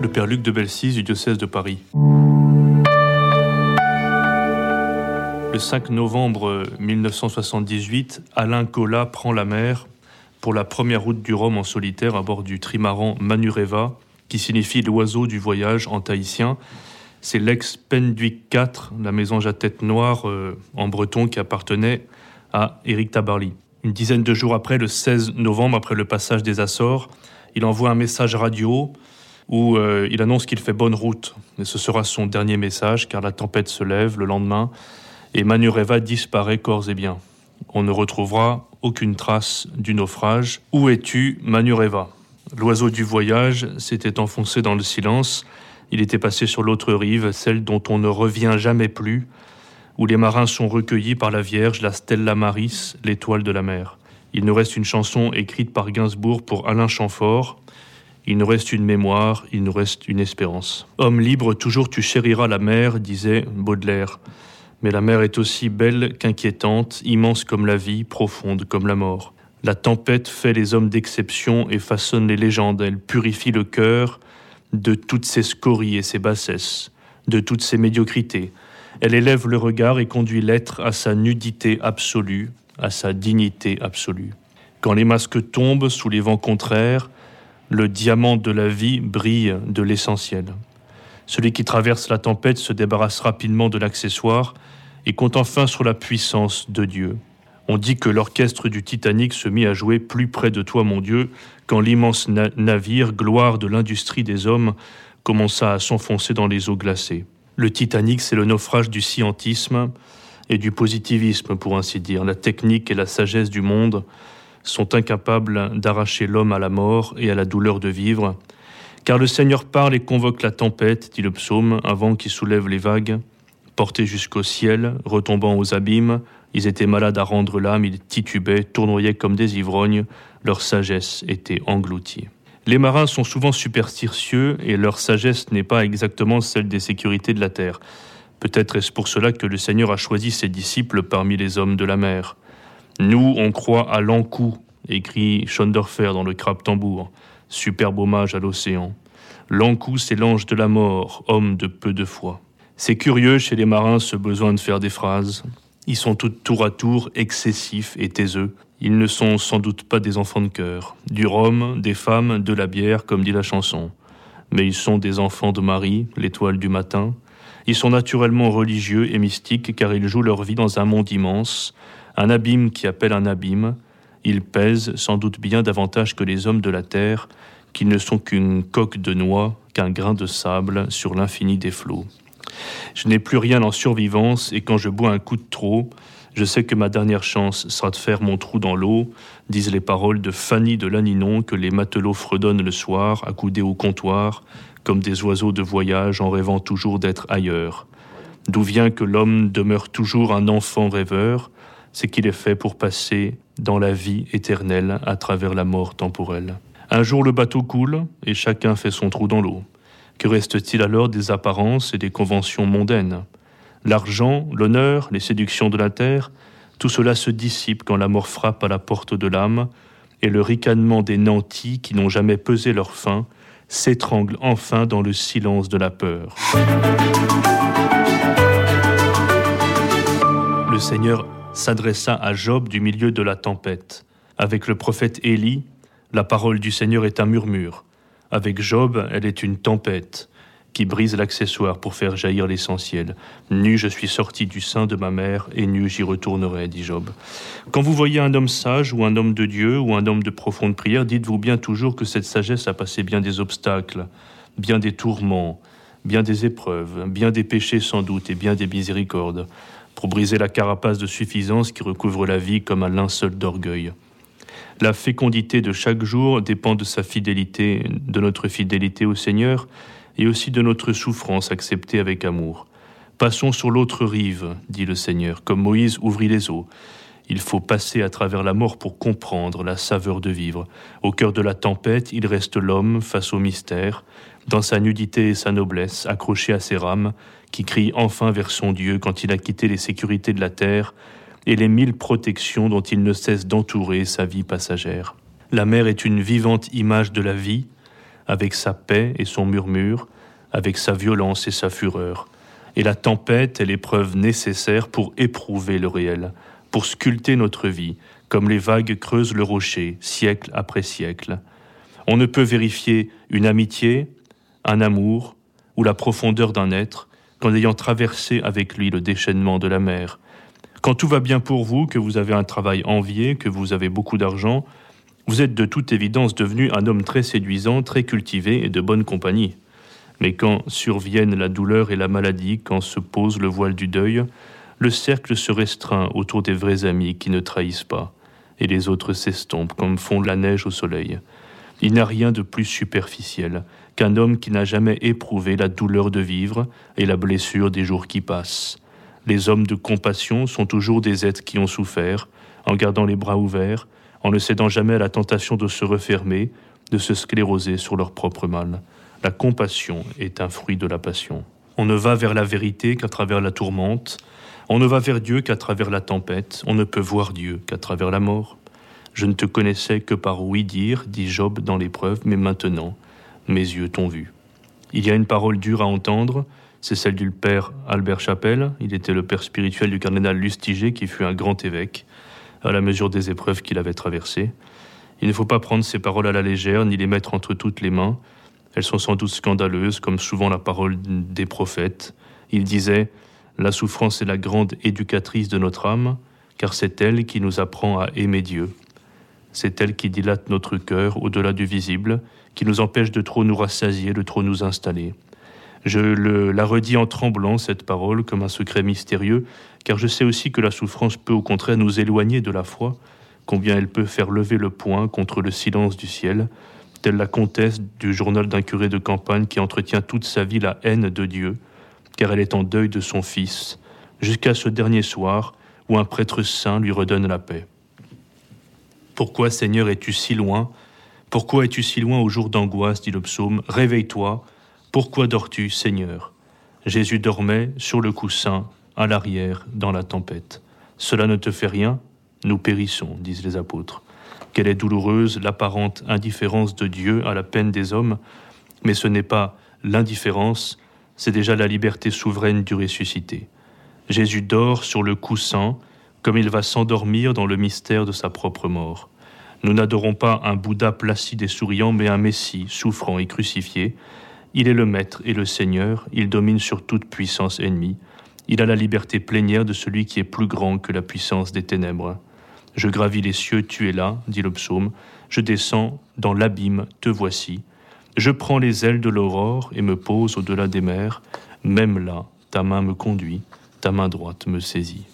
Le père Luc de Belsis du diocèse de Paris. Le 5 novembre 1978, Alain Colas prend la mer pour la première route du Rhum en solitaire à bord du trimaran Manureva, qui signifie l'oiseau du voyage en tahitien. C'est l'ex Penduic 4, la mésange à noire euh, en breton qui appartenait à Éric Tabarly. Une dizaine de jours après, le 16 novembre, après le passage des Açores, il envoie un message radio où euh, il annonce qu'il fait bonne route. Mais ce sera son dernier message car la tempête se lève le lendemain et Manureva disparaît corps et biens. On ne retrouvera aucune trace du naufrage. Où es-tu, Manureva L'oiseau du voyage s'était enfoncé dans le silence. Il était passé sur l'autre rive, celle dont on ne revient jamais plus, où les marins sont recueillis par la Vierge, la Stella Maris, l'étoile de la mer. Il nous reste une chanson écrite par Gainsbourg pour Alain Chamfort. Il nous reste une mémoire, il nous reste une espérance. Homme libre, toujours tu chériras la mer, disait Baudelaire. Mais la mer est aussi belle qu'inquiétante, immense comme la vie, profonde comme la mort. La tempête fait les hommes d'exception et façonne les légendes. Elle purifie le cœur de toutes ses scories et ses bassesses, de toutes ses médiocrités. Elle élève le regard et conduit l'être à sa nudité absolue, à sa dignité absolue. Quand les masques tombent sous les vents contraires, le diamant de la vie brille de l'essentiel. Celui qui traverse la tempête se débarrasse rapidement de l'accessoire et compte enfin sur la puissance de Dieu. On dit que l'orchestre du Titanic se mit à jouer plus près de toi, mon Dieu, quand l'immense navire, gloire de l'industrie des hommes, commença à s'enfoncer dans les eaux glacées. Le Titanic, c'est le naufrage du scientisme et du positivisme, pour ainsi dire. La technique et la sagesse du monde sont incapables d'arracher l'homme à la mort et à la douleur de vivre, car le Seigneur parle et convoque la tempête, dit le psaume, un vent qui soulève les vagues, portés jusqu'au ciel, retombant aux abîmes, ils étaient malades à rendre l'âme, ils titubaient, tournoyaient comme des ivrognes, leur sagesse était engloutie. Les marins sont souvent superstitieux et leur sagesse n'est pas exactement celle des sécurités de la terre. Peut-être est-ce pour cela que le Seigneur a choisi ses disciples parmi les hommes de la mer. Nous, on croit à l'encou, écrit Schondorfer dans le crabe tambour. Superbe hommage à l'océan. L'encou, c'est l'ange de la mort, homme de peu de foi. C'est curieux chez les marins ce besoin de faire des phrases. Ils sont tous tour à tour excessifs et taiseux. Ils ne sont sans doute pas des enfants de cœur. Du rhum, des femmes, de la bière, comme dit la chanson. Mais ils sont des enfants de Marie, l'étoile du matin. Ils sont naturellement religieux et mystiques car ils jouent leur vie dans un monde immense, un abîme qui appelle un abîme. Ils pèsent sans doute bien davantage que les hommes de la terre, qui ne sont qu'une coque de noix, qu'un grain de sable sur l'infini des flots. Je n'ai plus rien en survivance et quand je bois un coup de trop, je sais que ma dernière chance sera de faire mon trou dans l'eau, disent les paroles de Fanny de Laninon que les matelots fredonnent le soir, accoudés au comptoir, comme des oiseaux de voyage en rêvant toujours d'être ailleurs. D'où vient que l'homme demeure toujours un enfant rêveur, c'est qu'il est fait pour passer dans la vie éternelle à travers la mort temporelle. Un jour le bateau coule et chacun fait son trou dans l'eau. Que reste-t-il alors des apparences et des conventions mondaines? L'argent, l'honneur, les séductions de la terre, tout cela se dissipe quand la mort frappe à la porte de l'âme, et le ricanement des nantis qui n'ont jamais pesé leur fin s'étrangle enfin dans le silence de la peur. Le Seigneur s'adressa à Job du milieu de la tempête. Avec le prophète Élie, la parole du Seigneur est un murmure. Avec Job, elle est une tempête qui brise l'accessoire pour faire jaillir l'essentiel. Nu, je suis sorti du sein de ma mère, et nu, j'y retournerai, dit Job. Quand vous voyez un homme sage, ou un homme de Dieu, ou un homme de profonde prière, dites-vous bien toujours que cette sagesse a passé bien des obstacles, bien des tourments, bien des épreuves, bien des péchés sans doute, et bien des miséricordes, pour briser la carapace de suffisance qui recouvre la vie comme un linceul d'orgueil. La fécondité de chaque jour dépend de sa fidélité, de notre fidélité au Seigneur et aussi de notre souffrance acceptée avec amour. Passons sur l'autre rive, dit le Seigneur, comme Moïse ouvrit les eaux. Il faut passer à travers la mort pour comprendre la saveur de vivre. Au cœur de la tempête, il reste l'homme face au mystère, dans sa nudité et sa noblesse, accroché à ses rames, qui crie enfin vers son Dieu quand il a quitté les sécurités de la terre et les mille protections dont il ne cesse d'entourer sa vie passagère. La mer est une vivante image de la vie, avec sa paix et son murmure, avec sa violence et sa fureur. Et la tempête est l'épreuve nécessaire pour éprouver le réel, pour sculpter notre vie, comme les vagues creusent le rocher, siècle après siècle. On ne peut vérifier une amitié, un amour ou la profondeur d'un être qu'en ayant traversé avec lui le déchaînement de la mer. Quand tout va bien pour vous, que vous avez un travail envié, que vous avez beaucoup d'argent, vous êtes de toute évidence devenu un homme très séduisant, très cultivé et de bonne compagnie. Mais quand surviennent la douleur et la maladie, quand se pose le voile du deuil, le cercle se restreint autour des vrais amis qui ne trahissent pas, et les autres s'estompent comme fond la neige au soleil. Il n'y a rien de plus superficiel qu'un homme qui n'a jamais éprouvé la douleur de vivre et la blessure des jours qui passent. Les hommes de compassion sont toujours des êtres qui ont souffert, en gardant les bras ouverts, en ne cédant jamais à la tentation de se refermer, de se scléroser sur leur propre mal. La compassion est un fruit de la passion. On ne va vers la vérité qu'à travers la tourmente, on ne va vers Dieu qu'à travers la tempête, on ne peut voir Dieu qu'à travers la mort. Je ne te connaissais que par oui dire, dit Job dans l'épreuve, mais maintenant, mes yeux t'ont vu. Il y a une parole dure à entendre, c'est celle du père Albert Chapelle. Il était le père spirituel du cardinal Lustiger, qui fut un grand évêque à la mesure des épreuves qu'il avait traversées. Il ne faut pas prendre ces paroles à la légère, ni les mettre entre toutes les mains. Elles sont sans doute scandaleuses, comme souvent la parole des prophètes. Il disait La souffrance est la grande éducatrice de notre âme, car c'est elle qui nous apprend à aimer Dieu. C'est elle qui dilate notre cœur au-delà du visible, qui nous empêche de trop nous rassasier, de trop nous installer. Je la redis en tremblant, cette parole, comme un secret mystérieux, car je sais aussi que la souffrance peut au contraire nous éloigner de la foi, combien elle peut faire lever le poing contre le silence du ciel, telle la comtesse du journal d'un curé de campagne qui entretient toute sa vie la haine de Dieu, car elle est en deuil de son fils, jusqu'à ce dernier soir où un prêtre saint lui redonne la paix. Pourquoi, Seigneur, es-tu si loin? Pourquoi es-tu si loin au jour d'angoisse? dit le psaume. Réveille-toi. Pourquoi dors-tu, Seigneur? Jésus dormait sur le coussin, à l'arrière, dans la tempête. Cela ne te fait rien? Nous périssons, disent les apôtres. Quelle est douloureuse l'apparente indifférence de Dieu à la peine des hommes, mais ce n'est pas l'indifférence, c'est déjà la liberté souveraine du ressuscité. Jésus dort sur le coussin, comme il va s'endormir dans le mystère de sa propre mort. Nous n'adorons pas un Bouddha placide et souriant, mais un Messie souffrant et crucifié, il est le Maître et le Seigneur, il domine sur toute puissance ennemie. Il a la liberté plénière de celui qui est plus grand que la puissance des ténèbres. Je gravis les cieux, tu es là, dit le psaume. Je descends dans l'abîme, te voici. Je prends les ailes de l'aurore et me pose au-delà des mers. Même là, ta main me conduit, ta main droite me saisit.